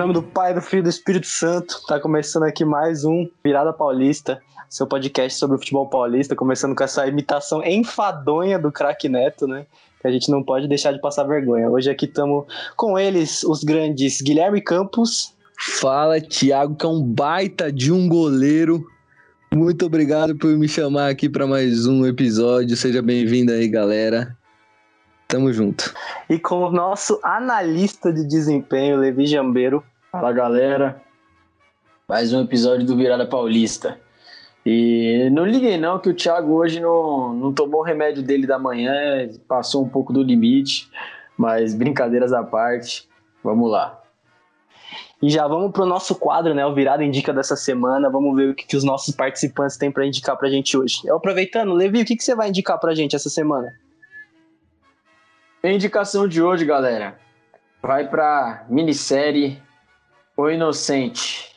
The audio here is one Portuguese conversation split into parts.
nome do Pai, do Filho e do Espírito Santo. Tá começando aqui mais um Virada Paulista, seu podcast sobre o futebol paulista, começando com essa imitação enfadonha do craque Neto, né? Que a gente não pode deixar de passar vergonha. Hoje aqui estamos com eles, os grandes Guilherme Campos. Fala, Thiago, que é um baita de um goleiro. Muito obrigado por me chamar aqui para mais um episódio. Seja bem-vindo aí, galera. Tamo junto. E com o nosso analista de desempenho, Levi Jambeiro. Fala, galera. Mais um episódio do Virada Paulista. E não liguei não que o Thiago hoje não, não tomou o remédio dele da manhã, passou um pouco do limite, mas brincadeiras à parte, vamos lá. E já vamos pro nosso quadro, né? O Virada Indica dessa semana. Vamos ver o que, que os nossos participantes têm para indicar pra gente hoje. Eu aproveitando, Levi, o que, que você vai indicar pra gente essa semana? A indicação de hoje, galera, vai pra minissérie O Inocente.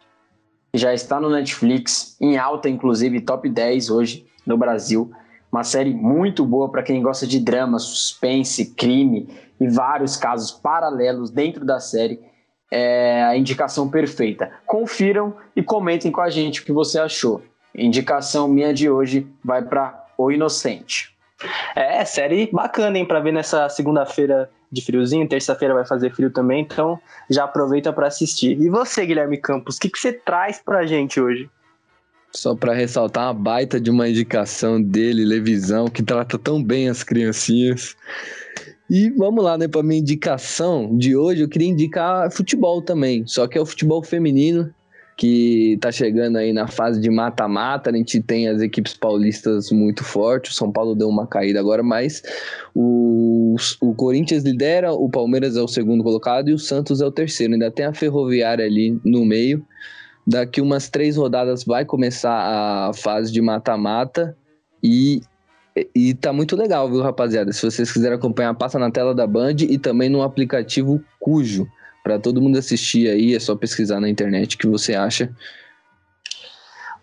Já está no Netflix, em alta, inclusive, top 10 hoje no Brasil. Uma série muito boa para quem gosta de drama, suspense, crime e vários casos paralelos dentro da série é a indicação perfeita. Confiram e comentem com a gente o que você achou. Indicação minha de hoje vai para O Inocente. É, série bacana, hein, para ver nessa segunda-feira de friozinho, terça-feira vai fazer frio também, então já aproveita para assistir. E você, Guilherme Campos, o que, que você traz pra gente hoje? Só para ressaltar uma baita de uma indicação dele, Levisão, que trata tão bem as criancinhas. E vamos lá, né, para minha indicação de hoje, eu queria indicar futebol também, só que é o futebol feminino, que tá chegando aí na fase de mata-mata, a gente tem as equipes paulistas muito fortes, o São Paulo deu uma caída agora, mas o, o Corinthians lidera, o Palmeiras é o segundo colocado e o Santos é o terceiro, ainda tem a Ferroviária ali no meio, daqui umas três rodadas vai começar a fase de mata-mata e e tá muito legal, viu, rapaziada? Se vocês quiserem acompanhar, passa na tela da Band e também no aplicativo Cujo. Para todo mundo assistir aí, é só pesquisar na internet que você acha.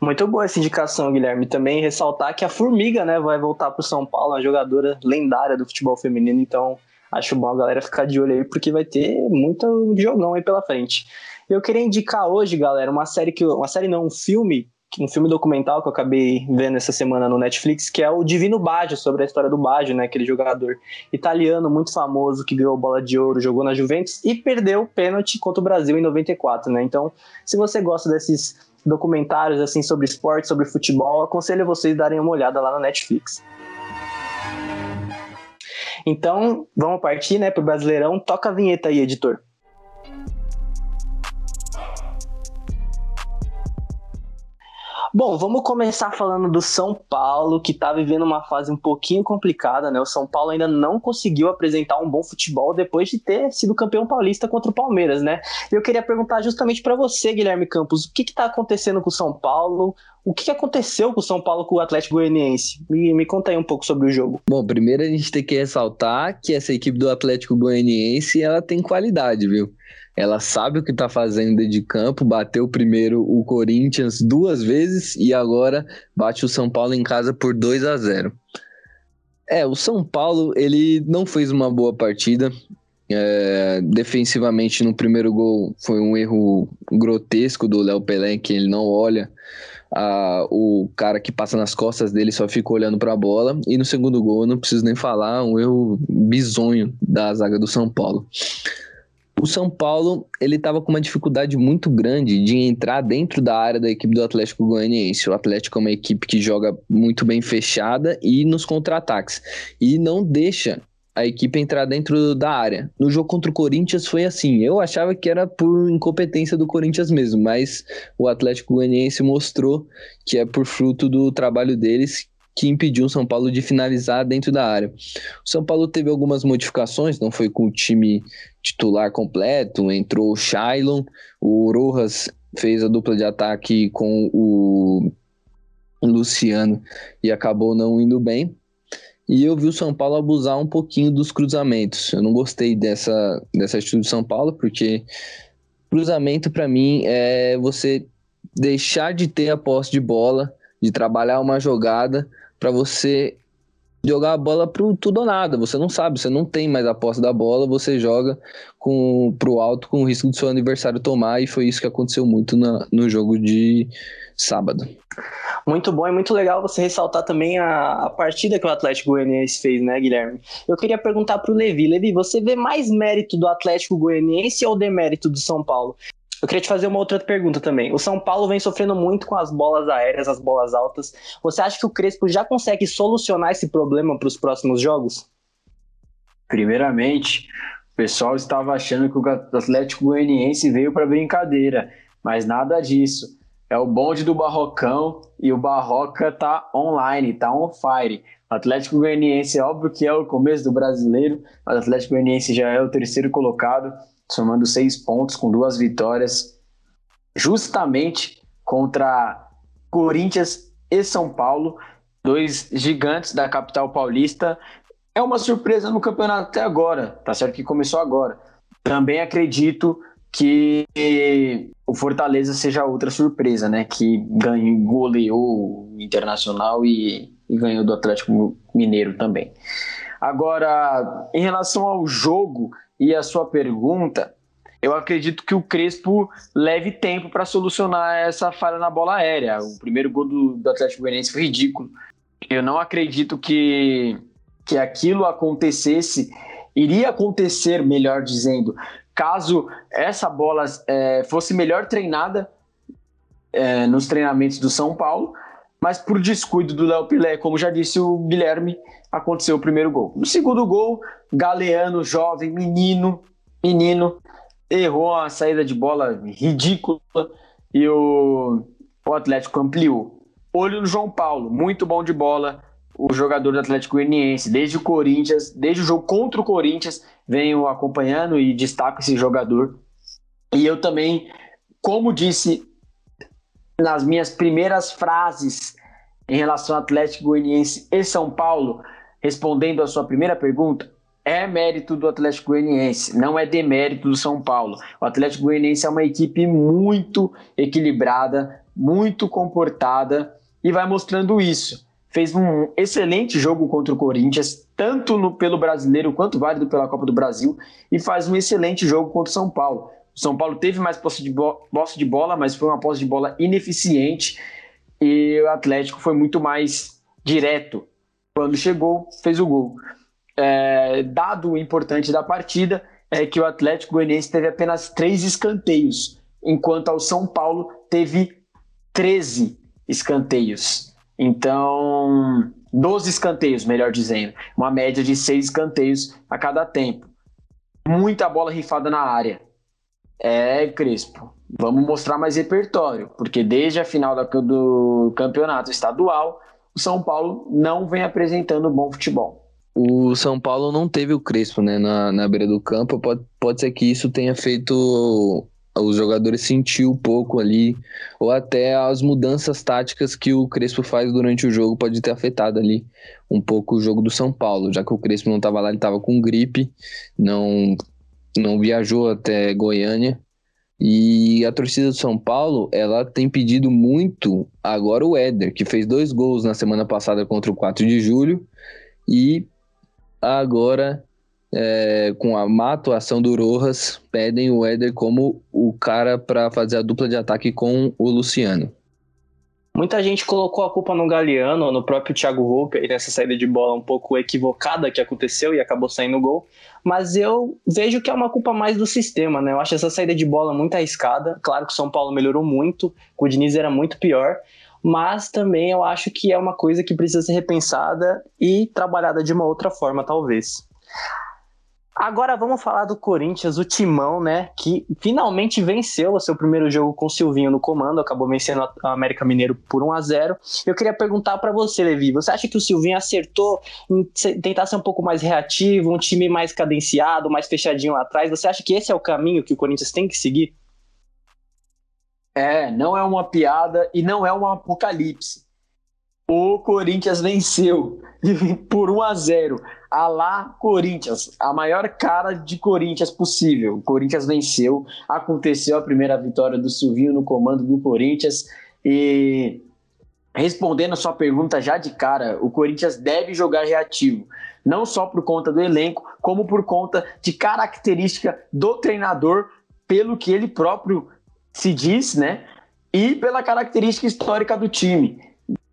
Muito boa essa indicação, Guilherme. Também ressaltar que a Formiga, né, vai voltar para o São Paulo, uma jogadora lendária do futebol feminino. Então, acho bom a galera ficar de olho aí, porque vai ter muito jogão aí pela frente. Eu queria indicar hoje, galera, uma série que. Uma série não, um filme um filme documental que eu acabei vendo essa semana no Netflix, que é o Divino Baggio, sobre a história do Baggio, né, aquele jogador italiano muito famoso que ganhou a bola de ouro, jogou na Juventus e perdeu o pênalti contra o Brasil em 94, né? Então, se você gosta desses documentários assim sobre esporte, sobre futebol, aconselho vocês darem uma olhada lá no Netflix. Então, vamos partir, né, pro Brasileirão. Toca a vinheta aí, editor. Bom, vamos começar falando do São Paulo, que está vivendo uma fase um pouquinho complicada, né? O São Paulo ainda não conseguiu apresentar um bom futebol depois de ter sido campeão paulista contra o Palmeiras, né? Eu queria perguntar justamente para você, Guilherme Campos, o que está acontecendo com o São Paulo? O que aconteceu com o São Paulo com o Atlético Goianiense? Me, me conta aí um pouco sobre o jogo. Bom, primeiro a gente tem que ressaltar que essa equipe do Atlético Goianiense ela tem qualidade, viu? Ela sabe o que está fazendo de campo, bateu primeiro o Corinthians duas vezes e agora bate o São Paulo em casa por 2 a 0. É, o São Paulo ele não fez uma boa partida. É, defensivamente no primeiro gol foi um erro grotesco do Léo Pelé, que ele não olha o cara que passa nas costas dele só fica olhando para a bola. E no segundo gol, não preciso nem falar, um erro bizonho da zaga do São Paulo. O São Paulo ele estava com uma dificuldade muito grande de entrar dentro da área da equipe do Atlético Goianiense. O Atlético é uma equipe que joga muito bem fechada e nos contra-ataques e não deixa a equipe entrar dentro da área. No jogo contra o Corinthians foi assim. Eu achava que era por incompetência do Corinthians mesmo, mas o Atlético Goianiense mostrou que é por fruto do trabalho deles que impediu o São Paulo de finalizar dentro da área. O São Paulo teve algumas modificações, não foi com o time titular completo, entrou o Shailon, o Rojas fez a dupla de ataque com o Luciano e acabou não indo bem. E eu vi o São Paulo abusar um pouquinho dos cruzamentos. Eu não gostei dessa, dessa atitude do São Paulo, porque cruzamento para mim é você deixar de ter a posse de bola, de trabalhar uma jogada para você jogar a bola pro tudo ou nada. Você não sabe, você não tem mais a posse da bola, você joga com pro alto com o risco do seu adversário tomar, e foi isso que aconteceu muito na, no jogo de sábado. Muito bom e muito legal você ressaltar também a, a partida que o Atlético Goianiense fez, né, Guilherme? Eu queria perguntar para o Levi. Levi, você vê mais mérito do Atlético Goianiense ou demérito do São Paulo? Eu queria te fazer uma outra pergunta também. O São Paulo vem sofrendo muito com as bolas aéreas, as bolas altas. Você acha que o Crespo já consegue solucionar esse problema para os próximos jogos? Primeiramente, o pessoal estava achando que o Atlético Goianiense veio para brincadeira, mas nada disso. É o bonde do Barrocão e o Barroca tá online, tá on fire. O Atlético Goianiense, óbvio que é o começo do brasileiro, mas o Atlético Goianiense já é o terceiro colocado, somando seis pontos com duas vitórias, justamente contra Corinthians e São Paulo, dois gigantes da capital paulista. É uma surpresa no campeonato até agora, tá certo que começou agora. Também acredito que o Fortaleza seja outra surpresa, né? Que ganhou, goleou o Internacional e, e ganhou do Atlético Mineiro também. Agora, em relação ao jogo e a sua pergunta, eu acredito que o Crespo leve tempo para solucionar essa falha na bola aérea. O primeiro gol do, do Atlético Goianiense foi ridículo. Eu não acredito que, que aquilo acontecesse, iria acontecer, melhor dizendo, caso essa bola é, fosse melhor treinada é, nos treinamentos do São Paulo, mas por descuido do Léo Pilé, como já disse o Guilherme, aconteceu o primeiro gol. No segundo gol, Galeano, jovem, menino, menino, errou a saída de bola ridícula e o, o Atlético ampliou. Olho no João Paulo, muito bom de bola, o jogador do Atlético Goianiense, desde o Corinthians, desde o jogo contra o Corinthians, venho acompanhando e destaco esse jogador. E eu também, como disse nas minhas primeiras frases em relação ao Atlético Goianiense e São Paulo, respondendo a sua primeira pergunta, é mérito do Atlético Goianiense, não é demérito do São Paulo. O Atlético Goianiense é uma equipe muito equilibrada, muito comportada e vai mostrando isso fez um excelente jogo contra o Corinthians, tanto no, pelo brasileiro quanto válido pela Copa do Brasil, e faz um excelente jogo contra o São Paulo. O São Paulo teve mais posse de, posse de bola, mas foi uma posse de bola ineficiente, e o Atlético foi muito mais direto. Quando chegou, fez o gol. É, dado importante da partida é que o Atlético Goianiense teve apenas três escanteios, enquanto ao São Paulo teve 13 escanteios. Então, 12 escanteios, melhor dizendo. Uma média de 6 escanteios a cada tempo. Muita bola rifada na área. É, Crespo, vamos mostrar mais repertório, porque desde a final do campeonato estadual, o São Paulo não vem apresentando bom futebol. O São Paulo não teve o Crespo né, na, na beira do campo. Pode, pode ser que isso tenha feito os jogadores sentiu um pouco ali, ou até as mudanças táticas que o Crespo faz durante o jogo pode ter afetado ali um pouco o jogo do São Paulo, já que o Crespo não estava lá, ele estava com gripe, não, não viajou até Goiânia. E a torcida do São Paulo, ela tem pedido muito agora o Éder, que fez dois gols na semana passada contra o 4 de julho, e agora é, com a má atuação do Rojas, pedem o Éder como o cara para fazer a dupla de ataque com o Luciano. Muita gente colocou a culpa no Galeano, no próprio Thiago Volpe, nessa saída de bola um pouco equivocada que aconteceu e acabou saindo gol. Mas eu vejo que é uma culpa mais do sistema, né? Eu acho essa saída de bola muito arriscada. Claro que o São Paulo melhorou muito, o Diniz era muito pior. Mas também eu acho que é uma coisa que precisa ser repensada e trabalhada de uma outra forma, talvez. Agora vamos falar do Corinthians, o Timão, né? Que finalmente venceu o seu primeiro jogo com o Silvinho no comando, acabou vencendo a América Mineiro por 1 a 0 Eu queria perguntar para você, Levi, você acha que o Silvinho acertou em tentar ser um pouco mais reativo, um time mais cadenciado, mais fechadinho lá atrás? Você acha que esse é o caminho que o Corinthians tem que seguir? É, não é uma piada e não é um apocalipse. O Corinthians venceu por 1 a 0 a lá Corinthians, a maior cara de Corinthians possível. O Corinthians venceu, aconteceu a primeira vitória do Silvinho no comando do Corinthians e respondendo a sua pergunta já de cara, o Corinthians deve jogar reativo, não só por conta do elenco, como por conta de característica do treinador, pelo que ele próprio se diz, né? E pela característica histórica do time.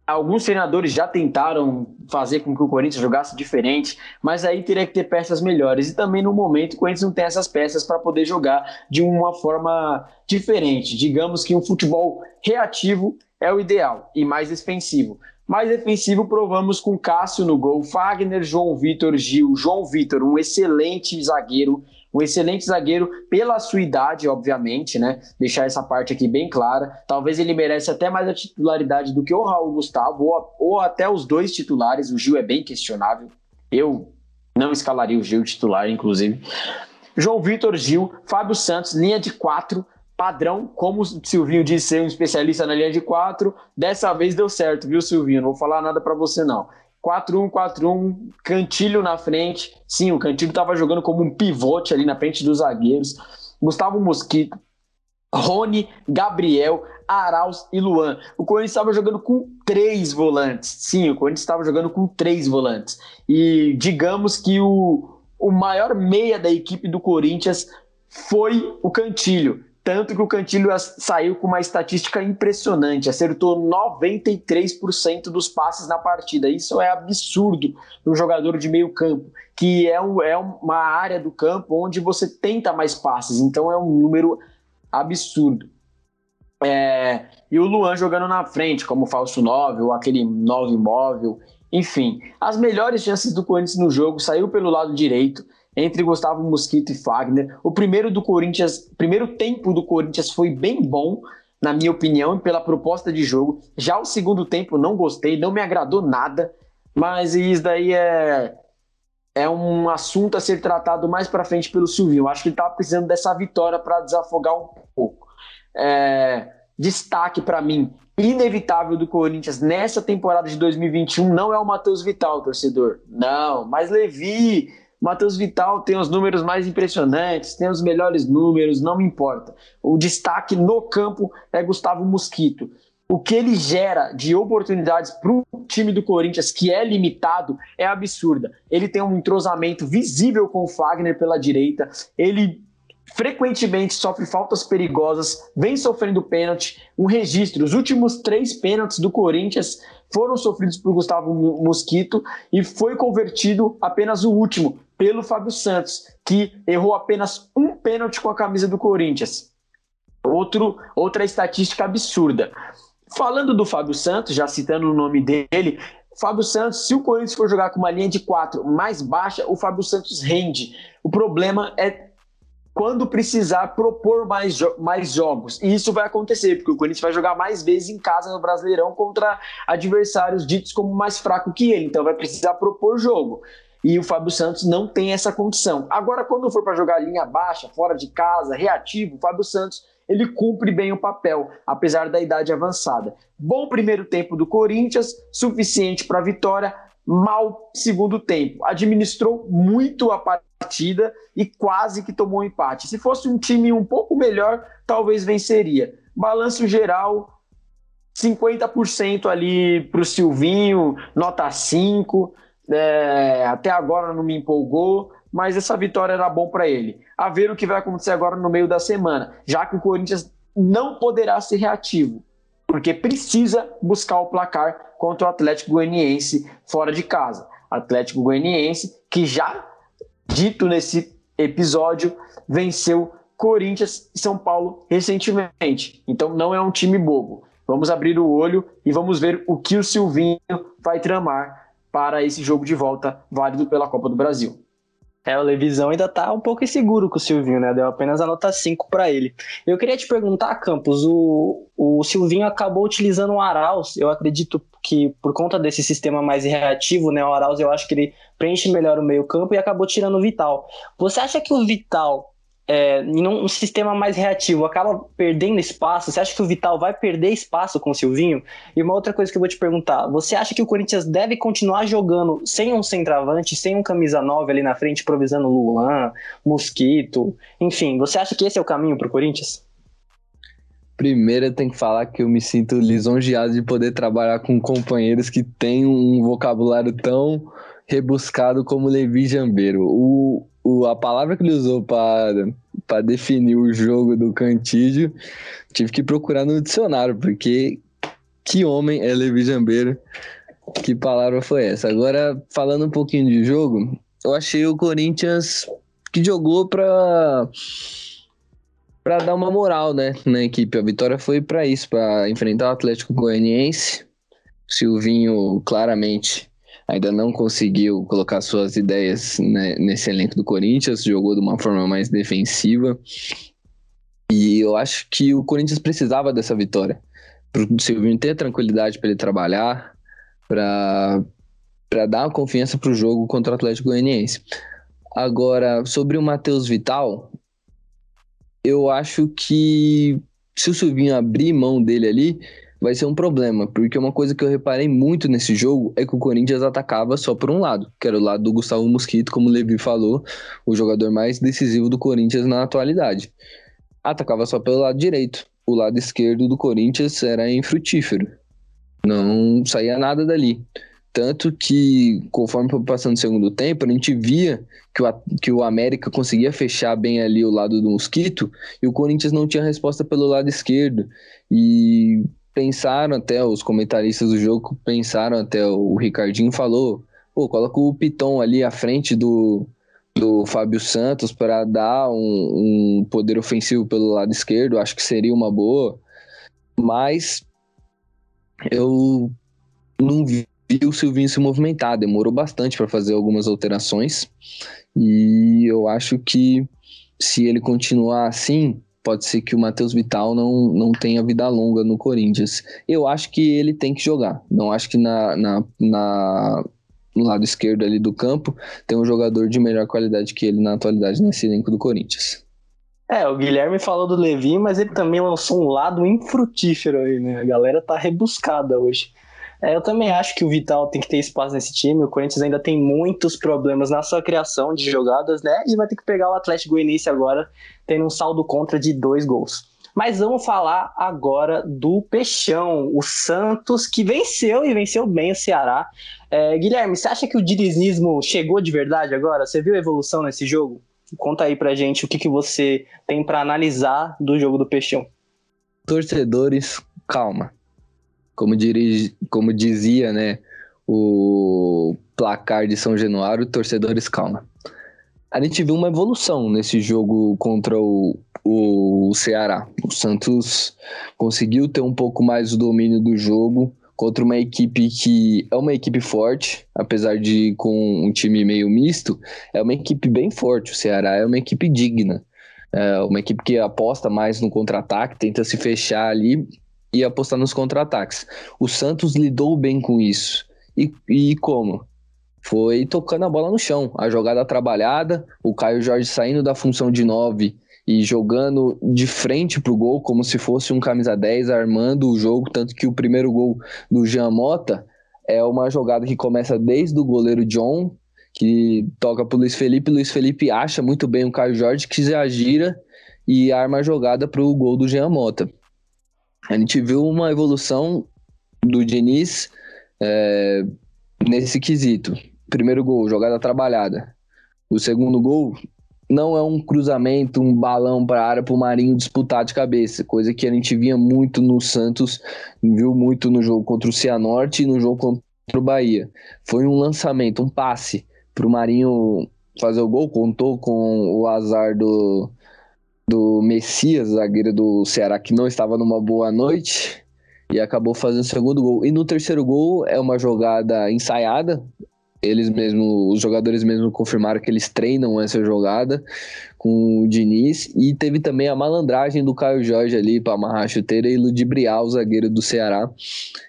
Alguns treinadores já tentaram fazer com que o Corinthians jogasse diferente, mas aí teria que ter peças melhores. E também no momento o Corinthians não tem essas peças para poder jogar de uma forma diferente. Digamos que um futebol reativo é o ideal e mais defensivo. Mais defensivo provamos com Cássio no gol, Fagner, João Vitor, Gil. João Vitor, um excelente zagueiro, um excelente zagueiro pela sua idade, obviamente, né? Deixar essa parte aqui bem clara. Talvez ele merece até mais a titularidade do que o Raul Gustavo, ou, ou até os dois titulares. O Gil é bem questionável. Eu não escalaria o Gil titular, inclusive. João Vitor Gil, Fábio Santos, linha de quatro, padrão, como o Silvinho disse ser um especialista na linha de quatro. Dessa vez deu certo, viu, Silvinho? Não vou falar nada para você, não. 4-1, 4-1, Cantilho na frente. Sim, o Cantilho estava jogando como um pivote ali na frente dos zagueiros. Gustavo Mosquito, Rony, Gabriel, Arauz e Luan. O Corinthians estava jogando com três volantes. Sim, o Corinthians estava jogando com três volantes. E digamos que o, o maior meia da equipe do Corinthians foi o Cantilho. Tanto que o Cantilho saiu com uma estatística impressionante, acertou 93% dos passes na partida. Isso é absurdo para um jogador de meio campo, que é, um, é uma área do campo onde você tenta mais passes, então é um número absurdo. É, e o Luan jogando na frente, como falso 9, ou aquele 9 móvel, enfim. As melhores chances do Corinthians no jogo saiu pelo lado direito entre Gustavo Mosquito e Fagner. O primeiro do Corinthians, primeiro tempo do Corinthians foi bem bom, na minha opinião, pela proposta de jogo. Já o segundo tempo não gostei, não me agradou nada, mas isso daí é é um assunto a ser tratado mais para frente pelo Silvinho. Eu acho que ele estava precisando dessa vitória para desafogar um pouco. É, destaque para mim, inevitável do Corinthians nessa temporada de 2021 não é o Matheus Vital, torcedor. Não, mas Levi, Matheus Vital tem os números mais impressionantes, tem os melhores números, não me importa. O destaque no campo é Gustavo Mosquito. O que ele gera de oportunidades para o time do Corinthians, que é limitado, é absurda. Ele tem um entrosamento visível com o Fagner pela direita, ele frequentemente sofre faltas perigosas, vem sofrendo pênalti, um registro. Os últimos três pênaltis do Corinthians foram sofridos por Gustavo Mosquito e foi convertido apenas o último pelo Fábio Santos, que errou apenas um pênalti com a camisa do Corinthians. Outro, outra estatística absurda. Falando do Fábio Santos, já citando o nome dele, Fábio Santos, se o Corinthians for jogar com uma linha de quatro mais baixa, o Fábio Santos rende. O problema é quando precisar propor mais, jo mais jogos. E isso vai acontecer, porque o Corinthians vai jogar mais vezes em casa no Brasileirão contra adversários ditos como mais fraco que ele. Então vai precisar propor jogo e o Fábio Santos não tem essa condição. Agora, quando for para jogar linha baixa, fora de casa, reativo, o Fábio Santos ele cumpre bem o papel, apesar da idade avançada. Bom primeiro tempo do Corinthians, suficiente para a vitória, mal segundo tempo. Administrou muito a partida e quase que tomou um empate. Se fosse um time um pouco melhor, talvez venceria. Balanço geral, 50% ali para o Silvinho, nota 5. É, até agora não me empolgou, mas essa vitória era bom para ele. A ver o que vai acontecer agora no meio da semana, já que o Corinthians não poderá ser reativo, porque precisa buscar o placar contra o Atlético Goianiense fora de casa. Atlético Goianiense que já dito nesse episódio venceu Corinthians e São Paulo recentemente. Então não é um time bobo. Vamos abrir o olho e vamos ver o que o Silvinho vai tramar para esse jogo de volta válido pela Copa do Brasil. É, o Levisão ainda tá um pouco inseguro com o Silvinho, né? Deu apenas a nota 5 para ele. Eu queria te perguntar, Campos, o, o Silvinho acabou utilizando o Arauz, eu acredito que por conta desse sistema mais reativo, né? O Arauz eu acho que ele preenche melhor o meio campo e acabou tirando o Vital. Você acha que o Vital é, em um sistema mais reativo, acaba perdendo espaço. Você acha que o Vital vai perder espaço com o Silvinho? E uma outra coisa que eu vou te perguntar: você acha que o Corinthians deve continuar jogando sem um centroavante, sem um camisa 9 ali na frente, improvisando Luan, Mosquito, enfim? Você acha que esse é o caminho para o Corinthians? Primeiro eu tenho que falar que eu me sinto lisonjeado de poder trabalhar com companheiros que têm um vocabulário tão rebuscado como Levi Jambeiro. O, o, a palavra que ele usou para definir o jogo do Cantígio, tive que procurar no dicionário, porque que homem é Levi Jambeiro? Que palavra foi essa? Agora, falando um pouquinho de jogo, eu achei o Corinthians que jogou para para dar uma moral, né, na equipe. A vitória foi para isso, para enfrentar o Atlético Goianiense. Silvinho claramente ainda não conseguiu colocar suas ideias né, nesse elenco do Corinthians, jogou de uma forma mais defensiva. E eu acho que o Corinthians precisava dessa vitória. Para o Silvinho ter tranquilidade para ele trabalhar, para dar confiança para o jogo contra o Atlético Goianiense. Agora, sobre o Matheus Vital, eu acho que se o Silvinho abrir mão dele ali, vai ser um problema, porque uma coisa que eu reparei muito nesse jogo é que o Corinthians atacava só por um lado, que era o lado do Gustavo Mosquito, como o Levi falou, o jogador mais decisivo do Corinthians na atualidade. Atacava só pelo lado direito. O lado esquerdo do Corinthians era infrutífero. Não saía nada dali. Tanto que, conforme foi passando o segundo tempo, a gente via que o, que o América conseguia fechar bem ali o lado do Mosquito e o Corinthians não tinha resposta pelo lado esquerdo. E pensaram até, os comentaristas do jogo pensaram até, o Ricardinho falou, pô, coloca o Piton ali à frente do, do Fábio Santos para dar um, um poder ofensivo pelo lado esquerdo, acho que seria uma boa. Mas eu não vi o Silvinho se movimentar, demorou bastante para fazer algumas alterações. E eu acho que se ele continuar assim, pode ser que o Matheus Vital não, não tenha vida longa no Corinthians. Eu acho que ele tem que jogar. Não acho que na, na, na, no lado esquerdo ali do campo tem um jogador de melhor qualidade que ele na atualidade nesse elenco do Corinthians. É, o Guilherme falou do Levi, mas ele também lançou um lado infrutífero aí, né? A galera tá rebuscada hoje. É, eu também acho que o Vital tem que ter espaço nesse time. O Corinthians ainda tem muitos problemas na sua criação de jogadas, né? E vai ter que pegar o Atlético Goianiense agora, tendo um saldo contra de dois gols. Mas vamos falar agora do Peixão, o Santos, que venceu e venceu bem o Ceará. É, Guilherme, você acha que o dinizismo chegou de verdade agora? Você viu a evolução nesse jogo? Conta aí pra gente o que, que você tem para analisar do jogo do Peixão. Torcedores, calma como, dirige, como dizia, né, o placar de São Januário, torcedores calma. A gente viu uma evolução nesse jogo contra o, o Ceará. O Santos conseguiu ter um pouco mais o domínio do jogo contra uma equipe que é uma equipe forte, apesar de com um time meio misto, é uma equipe bem forte. O Ceará é uma equipe digna. É uma equipe que aposta mais no contra-ataque, tenta se fechar ali e apostar nos contra-ataques. O Santos lidou bem com isso. E, e como? Foi tocando a bola no chão. A jogada trabalhada, o Caio Jorge saindo da função de 9 e jogando de frente pro gol, como se fosse um camisa 10, armando o jogo. Tanto que o primeiro gol do Jean Mota é uma jogada que começa desde o goleiro John, que toca pro Luiz Felipe. Luiz Felipe acha muito bem o Caio Jorge, que já gira e arma a jogada pro gol do Jean Mota a gente viu uma evolução do Diniz é, nesse quesito. Primeiro gol, jogada trabalhada. O segundo gol não é um cruzamento, um balão para a área para o Marinho disputar de cabeça, coisa que a gente via muito no Santos, viu muito no jogo contra o Cianorte e no jogo contra o Bahia. Foi um lançamento, um passe para o Marinho fazer o gol, contou com o azar do, do Messias, zagueiro do Ceará, que não estava numa boa noite e acabou fazendo o segundo gol. E no terceiro gol é uma jogada ensaiada. Eles mesmo, os jogadores mesmo confirmaram que eles treinam essa jogada com o Diniz. E teve também a malandragem do Caio Jorge ali para amarrar a chuteira e ludibriar o zagueiro do Ceará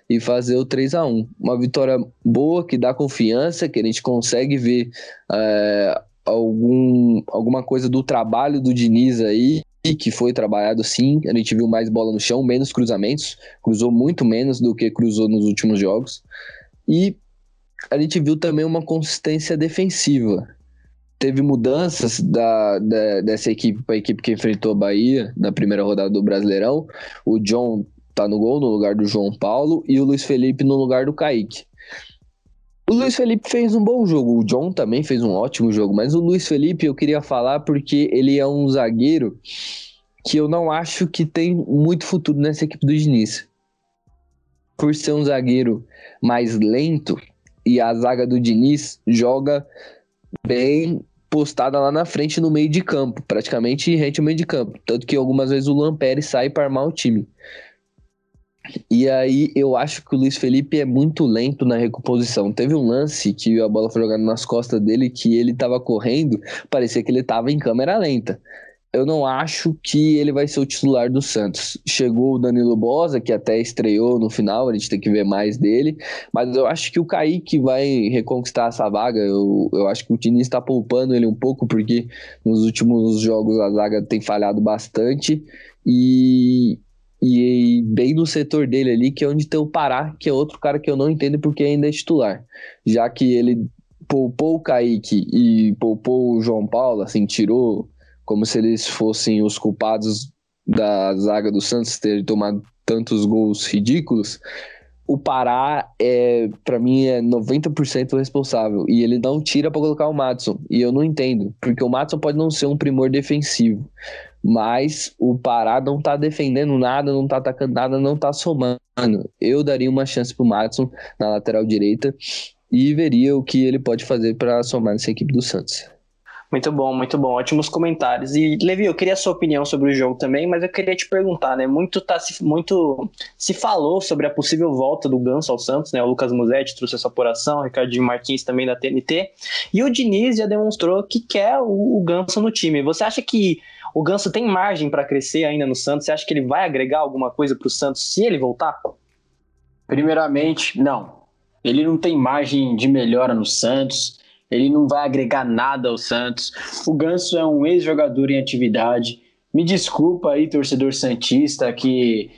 e fazer o 3 a 1 Uma vitória boa que dá confiança, que a gente consegue ver é, algum, alguma coisa do trabalho do Diniz aí, que foi trabalhado sim. A gente viu mais bola no chão, menos cruzamentos, cruzou muito menos do que cruzou nos últimos jogos. E a gente viu também uma consistência defensiva. teve mudanças da, da dessa equipe para a equipe que enfrentou a Bahia na primeira rodada do Brasileirão. O John tá no gol no lugar do João Paulo e o Luiz Felipe no lugar do Kaique. O Luiz Felipe fez um bom jogo, o John também fez um ótimo jogo, mas o Luiz Felipe eu queria falar porque ele é um zagueiro que eu não acho que tem muito futuro nessa equipe do Diniz. Por ser um zagueiro mais lento e a zaga do Diniz joga bem postada lá na frente no meio de campo, praticamente rente ao meio de campo. Tanto que algumas vezes o Lampere sai para armar o time. E aí eu acho que o Luiz Felipe é muito lento na recomposição. Teve um lance que a bola foi jogada nas costas dele que ele estava correndo, parecia que ele estava em câmera lenta. Eu não acho que ele vai ser o titular do Santos. Chegou o Danilo Bosa, que até estreou no final, a gente tem que ver mais dele. Mas eu acho que o Kaique vai reconquistar essa vaga. Eu, eu acho que o Tini está poupando ele um pouco, porque nos últimos jogos a zaga tem falhado bastante. E, e bem no setor dele ali, que é onde tem o Pará, que é outro cara que eu não entendo porque ainda é titular. Já que ele poupou o Kaique e poupou o João Paulo, assim, tirou como se eles fossem os culpados da zaga do Santos ter tomado tantos gols ridículos. O Pará é, para mim, é 90% responsável. E ele não tira para colocar o Matson. E eu não entendo. Porque o Matson pode não ser um primor defensivo mas o Pará não tá defendendo nada, não tá atacando nada, não tá somando. Eu daria uma chance pro Matson na lateral direita e veria o que ele pode fazer para somar nessa equipe do Santos. Muito bom, muito bom, ótimos comentários. E Levi, eu queria a sua opinião sobre o jogo também, mas eu queria te perguntar, né? Muito tá se, muito se falou sobre a possível volta do Ganso ao Santos, né? O Lucas Musetti trouxe essa apuração, o Ricardinho Martins também da TNT, e o Diniz já demonstrou que quer o, o Ganso no time. Você acha que o Ganso tem margem para crescer ainda no Santos? Você acha que ele vai agregar alguma coisa para o Santos se ele voltar? Primeiramente, não. Ele não tem margem de melhora no Santos. Ele não vai agregar nada ao Santos. O Ganso é um ex-jogador em atividade. Me desculpa aí, torcedor Santista, que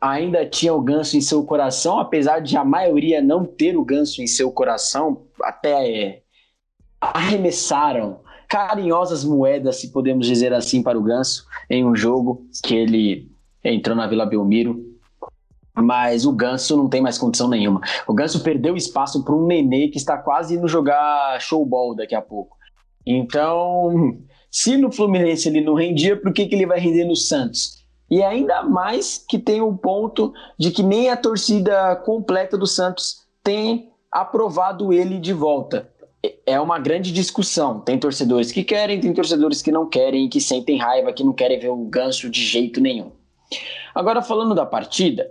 ainda tinha o Ganso em seu coração, apesar de a maioria não ter o Ganso em seu coração, até arremessaram carinhosas moedas, se podemos dizer assim, para o Ganso em um jogo que ele entrou na Vila Belmiro. Mas o Ganso não tem mais condição nenhuma. O Ganso perdeu espaço para um Nenê que está quase indo jogar showball daqui a pouco. Então, se no Fluminense ele não rendia, por que, que ele vai render no Santos? E ainda mais que tem o ponto de que nem a torcida completa do Santos tem aprovado ele de volta é uma grande discussão. Tem torcedores que querem, tem torcedores que não querem, que sentem raiva, que não querem ver o ganso de jeito nenhum. Agora, falando da partida,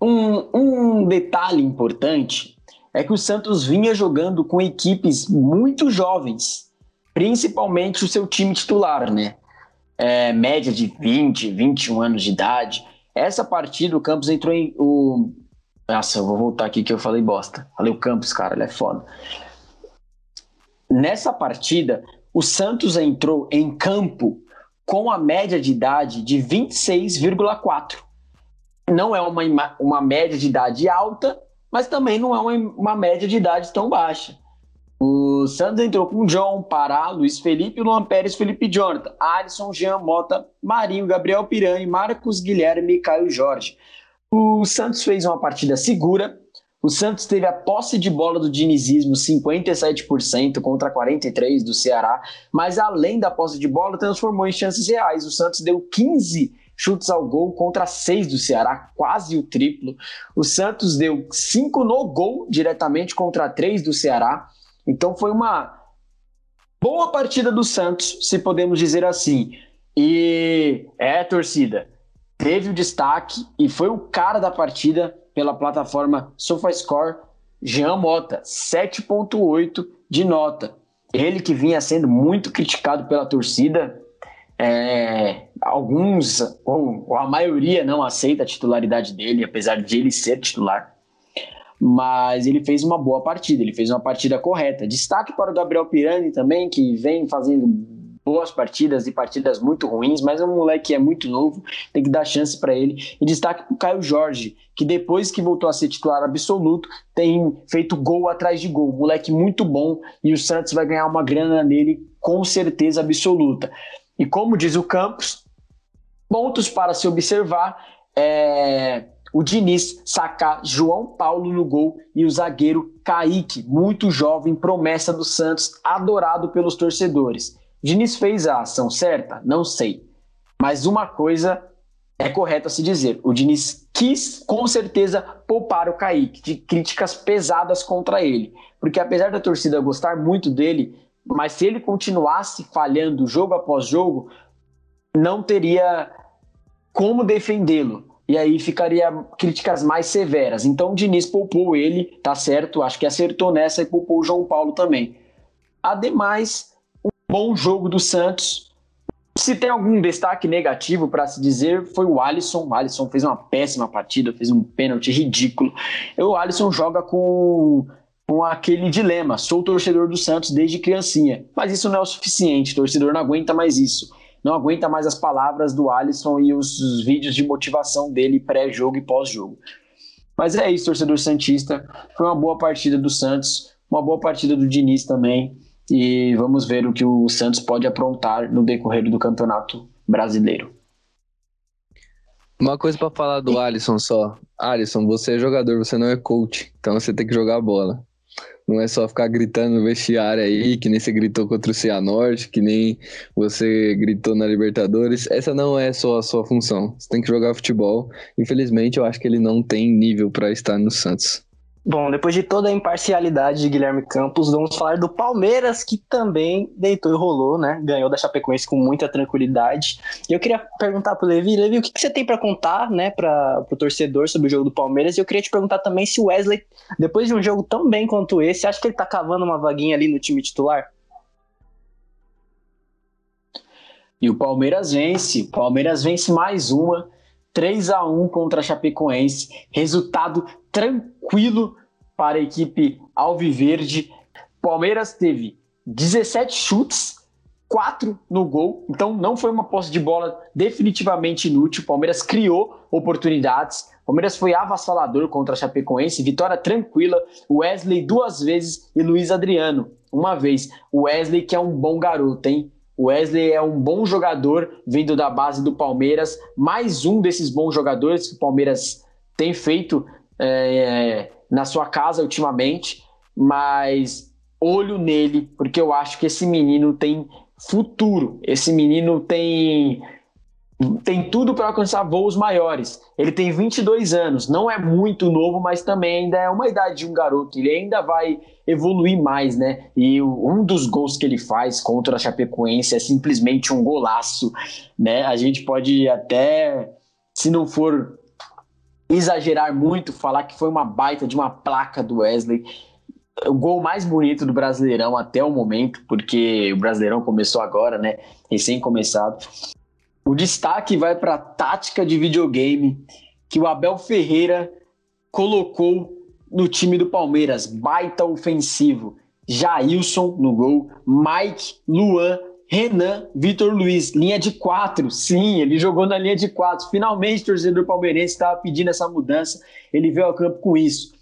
um, um detalhe importante é que o Santos vinha jogando com equipes muito jovens, principalmente o seu time titular, né? É, média de 20, 21 anos de idade. Essa partida, o Campos entrou em. O, nossa, eu vou voltar aqui que eu falei bosta. Falei o Campos, cara, ele é foda. Nessa partida, o Santos entrou em campo com a média de idade de 26,4. Não é uma, uma média de idade alta, mas também não é uma, uma média de idade tão baixa. O Santos entrou com John, Pará, Luiz Felipe, Luan Pérez, Felipe Jonathan, Alisson, Jean Mota, Marinho, Gabriel Piranha, Marcos Guilherme e Caio Jorge. O Santos fez uma partida segura. O Santos teve a posse de bola do dinizismo 57% contra 43% do Ceará, mas além da posse de bola, transformou em chances reais. O Santos deu 15 chutes ao gol contra 6 do Ceará, quase o triplo. O Santos deu 5 no gol diretamente contra 3 do Ceará. Então foi uma boa partida do Santos, se podemos dizer assim. E é, torcida, teve o destaque e foi o cara da partida pela plataforma SofaScore, Jean Mota, 7.8 de nota. Ele que vinha sendo muito criticado pela torcida, é, alguns, ou, ou, a maioria não aceita a titularidade dele, apesar de ele ser titular. Mas ele fez uma boa partida, ele fez uma partida correta. Destaque para o Gabriel Pirani também, que vem fazendo boas partidas e partidas muito ruins, mas é um moleque que é muito novo, tem que dar chance para ele. E destaque para o Caio Jorge, que depois que voltou a ser titular absoluto, tem feito gol atrás de gol. Moleque muito bom e o Santos vai ganhar uma grana nele com certeza absoluta. E como diz o Campos, pontos para se observar é o Diniz sacar João Paulo no gol e o zagueiro Kaique, muito jovem, promessa do Santos, adorado pelos torcedores. Diniz fez a ação certa? Não sei. Mas uma coisa é correta se dizer: o Diniz quis, com certeza, poupar o Kaique de críticas pesadas contra ele. Porque apesar da torcida gostar muito dele, mas se ele continuasse falhando jogo após jogo, não teria como defendê-lo e aí ficaria críticas mais severas. Então o Diniz poupou ele, tá certo, acho que acertou nessa e poupou o João Paulo também. Ademais, um bom jogo do Santos. Se tem algum destaque negativo para se dizer, foi o Alisson. O Alisson fez uma péssima partida, fez um pênalti ridículo. O Alisson joga com, com aquele dilema: sou torcedor do Santos desde criancinha. Mas isso não é o suficiente, torcedor não aguenta mais isso não aguenta mais as palavras do Alisson e os vídeos de motivação dele pré-jogo e pós-jogo. Mas é isso, torcedor Santista. Foi uma boa partida do Santos, uma boa partida do Diniz também. E vamos ver o que o Santos pode aprontar no decorrer do campeonato brasileiro. Uma coisa para falar do Alisson só. Alisson, você é jogador, você não é coach. Então você tem que jogar a bola. Não é só ficar gritando no vestiário aí, que nem você gritou contra o Cianorte, que nem você gritou na Libertadores. Essa não é só a sua função. Você tem que jogar futebol. Infelizmente, eu acho que ele não tem nível para estar no Santos. Bom, depois de toda a imparcialidade de Guilherme Campos, vamos falar do Palmeiras, que também deitou e rolou, né? Ganhou da Chapecoense com muita tranquilidade. E eu queria perguntar pro Levi, Levi, o que, que você tem para contar, né, para o torcedor sobre o jogo do Palmeiras? E eu queria te perguntar também se o Wesley, depois de um jogo tão bem quanto esse, acha que ele tá cavando uma vaguinha ali no time titular? E o Palmeiras vence, o Palmeiras vence mais uma. 3 a 1 contra a Chapecoense. Resultado tranquilo para a equipe Alviverde. Palmeiras teve 17 chutes, 4 no gol, então não foi uma posse de bola definitivamente inútil. Palmeiras criou oportunidades. Palmeiras foi avassalador contra a Chapecoense, vitória tranquila. Wesley duas vezes e Luiz Adriano uma vez. O Wesley que é um bom garoto, hein? Wesley é um bom jogador vindo da base do Palmeiras, mais um desses bons jogadores que o Palmeiras tem feito é, na sua casa ultimamente, mas olho nele, porque eu acho que esse menino tem futuro, esse menino tem tem tudo para alcançar voos maiores. Ele tem 22 anos, não é muito novo, mas também ainda é uma idade de um garoto. Ele ainda vai evoluir mais, né? E um dos gols que ele faz contra a Chapecoense é simplesmente um golaço, né? A gente pode até, se não for exagerar muito, falar que foi uma baita de uma placa do Wesley. O gol mais bonito do Brasileirão até o momento, porque o Brasileirão começou agora, né? Recém começado. O destaque vai para a tática de videogame que o Abel Ferreira colocou no time do Palmeiras. Baita ofensivo. Jailson no gol, Mike, Luan, Renan, Vitor Luiz, linha de quatro. Sim, ele jogou na linha de quatro. Finalmente, o torcedor palmeirense estava pedindo essa mudança. Ele veio ao campo com isso.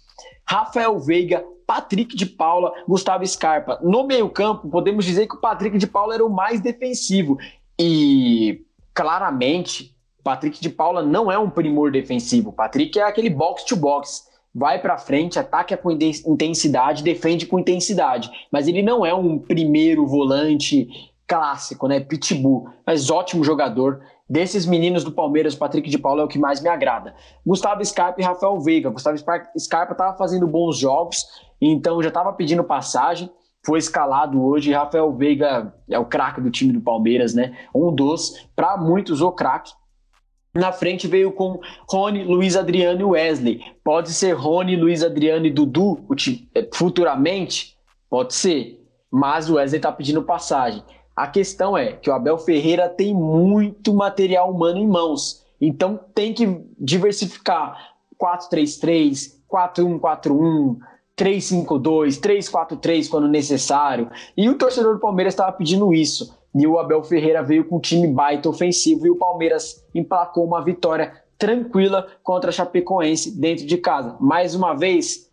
Rafael Veiga, Patrick de Paula, Gustavo Scarpa. No meio-campo, podemos dizer que o Patrick de Paula era o mais defensivo. E claramente, Patrick de Paula não é um primor defensivo. Patrick é aquele box to box. Vai para frente, ataca com intensidade, defende com intensidade. Mas ele não é um primeiro volante clássico, né? Pitbull. Mas ótimo jogador. Desses meninos do Palmeiras, Patrick de Paula é o que mais me agrada. Gustavo Scarpa e Rafael Veiga. Gustavo Scarpa estava fazendo bons jogos, então já estava pedindo passagem foi escalado hoje. Rafael Veiga é o craque do time do Palmeiras, né? Um dos, para muitos, o craque. Na frente veio com Rony, Luiz Adriano e Wesley. Pode ser Rony, Luiz Adriano e Dudu futuramente? Pode ser. Mas o Wesley está pedindo passagem. A questão é que o Abel Ferreira tem muito material humano em mãos. Então tem que diversificar. 4-3-3, 4-1-4-1, 3-5-2, 3-4-3 quando necessário. E o torcedor do Palmeiras estava pedindo isso. e o Abel Ferreira veio com um time baita ofensivo e o Palmeiras emplacou uma vitória tranquila contra a Chapecoense dentro de casa. Mais uma vez,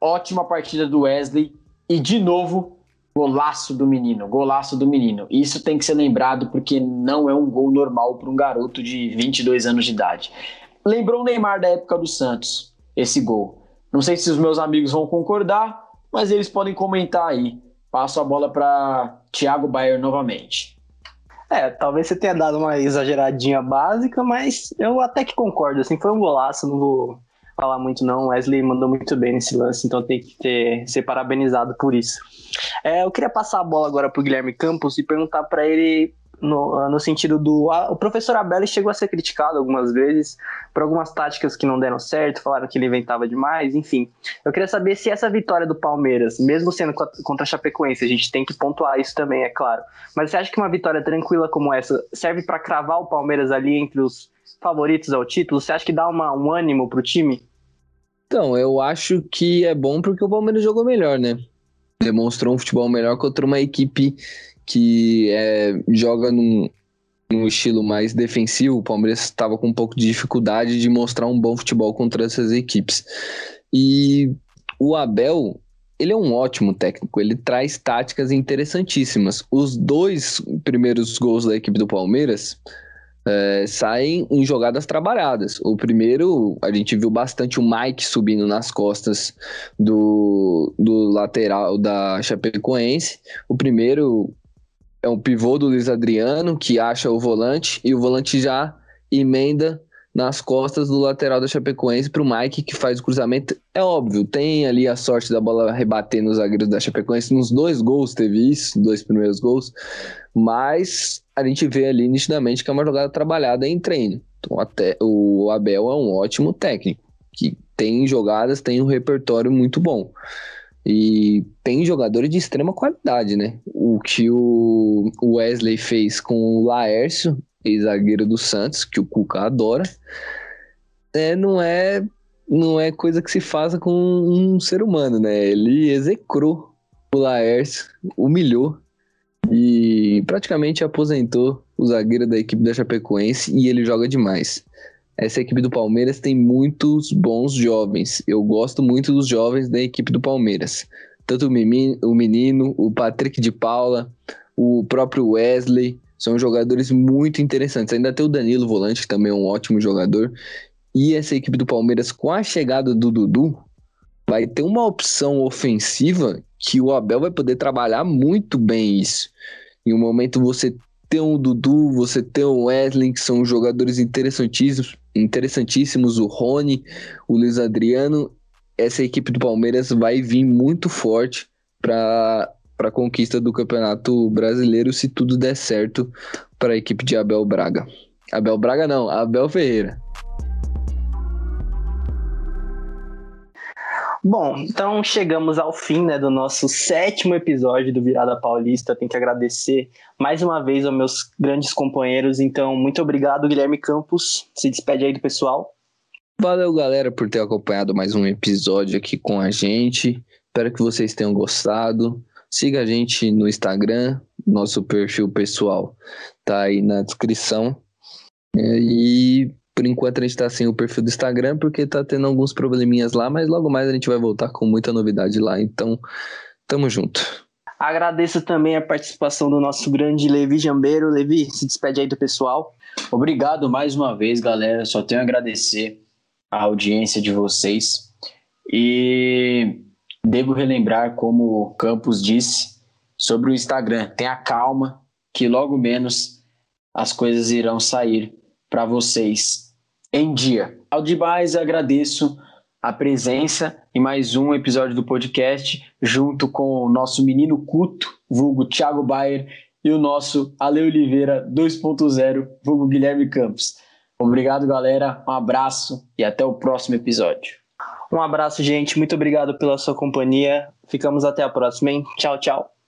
ótima partida do Wesley e de novo golaço do menino, golaço do menino. Isso tem que ser lembrado porque não é um gol normal para um garoto de 22 anos de idade. Lembrou o Neymar da época do Santos, esse gol. Não sei se os meus amigos vão concordar, mas eles podem comentar aí. Passo a bola para Thiago Bayer novamente. É, talvez você tenha dado uma exageradinha básica, mas eu até que concordo, assim, foi um golaço, não vou falar muito não, Wesley mandou muito bem nesse lance, então tem que ter, ser parabenizado por isso. É, eu queria passar a bola agora pro Guilherme Campos e perguntar para ele no, no sentido do. A, o professor Abel chegou a ser criticado algumas vezes por algumas táticas que não deram certo, falaram que ele inventava demais, enfim. Eu queria saber se essa vitória do Palmeiras, mesmo sendo contra a Chapecoense, a gente tem que pontuar isso também, é claro. Mas você acha que uma vitória tranquila como essa serve para cravar o Palmeiras ali entre os favoritos ao título? Você acha que dá uma, um ânimo pro time? Então, eu acho que é bom porque o Palmeiras jogou melhor, né? Demonstrou um futebol melhor contra uma equipe que é, joga num, num estilo mais defensivo, o Palmeiras estava com um pouco de dificuldade de mostrar um bom futebol contra essas equipes. E o Abel, ele é um ótimo técnico, ele traz táticas interessantíssimas. Os dois primeiros gols da equipe do Palmeiras é, saem em jogadas trabalhadas. O primeiro, a gente viu bastante o Mike subindo nas costas do, do lateral da Chapecoense. O primeiro, é um pivô do Luiz Adriano que acha o volante e o volante já emenda nas costas do lateral da Chapecoense para o Mike que faz o cruzamento. É óbvio, tem ali a sorte da bola rebater nos zagueiros da Chapecoense. Nos dois gols teve isso, dois primeiros gols, mas a gente vê ali nitidamente que é uma jogada trabalhada em treino. Então, até o Abel é um ótimo técnico que tem jogadas, tem um repertório muito bom. E tem jogadores de extrema qualidade, né? O que o Wesley fez com o Laércio, ex-zagueiro do Santos, que o Cuca adora, é, não é não é coisa que se faça com um ser humano, né? Ele execrou o Laércio, humilhou e praticamente aposentou o zagueiro da equipe da Chapecoense e ele joga demais. Essa equipe do Palmeiras tem muitos bons jovens. Eu gosto muito dos jovens da equipe do Palmeiras. Tanto o menino, o Patrick de Paula, o próprio Wesley, são jogadores muito interessantes. Ainda tem o Danilo Volante, que também é um ótimo jogador. E essa equipe do Palmeiras, com a chegada do Dudu, vai ter uma opção ofensiva que o Abel vai poder trabalhar muito bem isso. Em um momento você tem um Dudu, você tem o Wesley, que são jogadores interessantíssimos, interessantíssimos, o Rony, o Luiz Adriano. Essa equipe do Palmeiras vai vir muito forte para a conquista do Campeonato Brasileiro, se tudo der certo para a equipe de Abel Braga. Abel Braga não, Abel Ferreira. Bom, então chegamos ao fim né, do nosso sétimo episódio do Virada Paulista. Tenho que agradecer mais uma vez aos meus grandes companheiros. Então, muito obrigado, Guilherme Campos. Se despede aí do pessoal. Valeu, galera, por ter acompanhado mais um episódio aqui com a gente. Espero que vocês tenham gostado. Siga a gente no Instagram, nosso perfil pessoal tá aí na descrição. E por enquanto a gente tá sem o perfil do Instagram porque tá tendo alguns probleminhas lá, mas logo mais a gente vai voltar com muita novidade lá. Então, tamo junto. Agradeço também a participação do nosso grande Levi Jambeiro. Levi, se despede aí do pessoal. Obrigado mais uma vez, galera. Só tenho a agradecer a audiência de vocês. E devo relembrar, como o Campos disse, sobre o Instagram. Tenha calma, que logo menos as coisas irão sair para vocês em dia. Ao demais, agradeço a presença em mais um episódio do podcast, junto com o nosso menino culto, vulgo Thiago Bayer, e o nosso Ale Oliveira 2.0, vulgo Guilherme Campos. Obrigado, galera. Um abraço e até o próximo episódio. Um abraço, gente. Muito obrigado pela sua companhia. Ficamos até a próxima, hein? Tchau, tchau.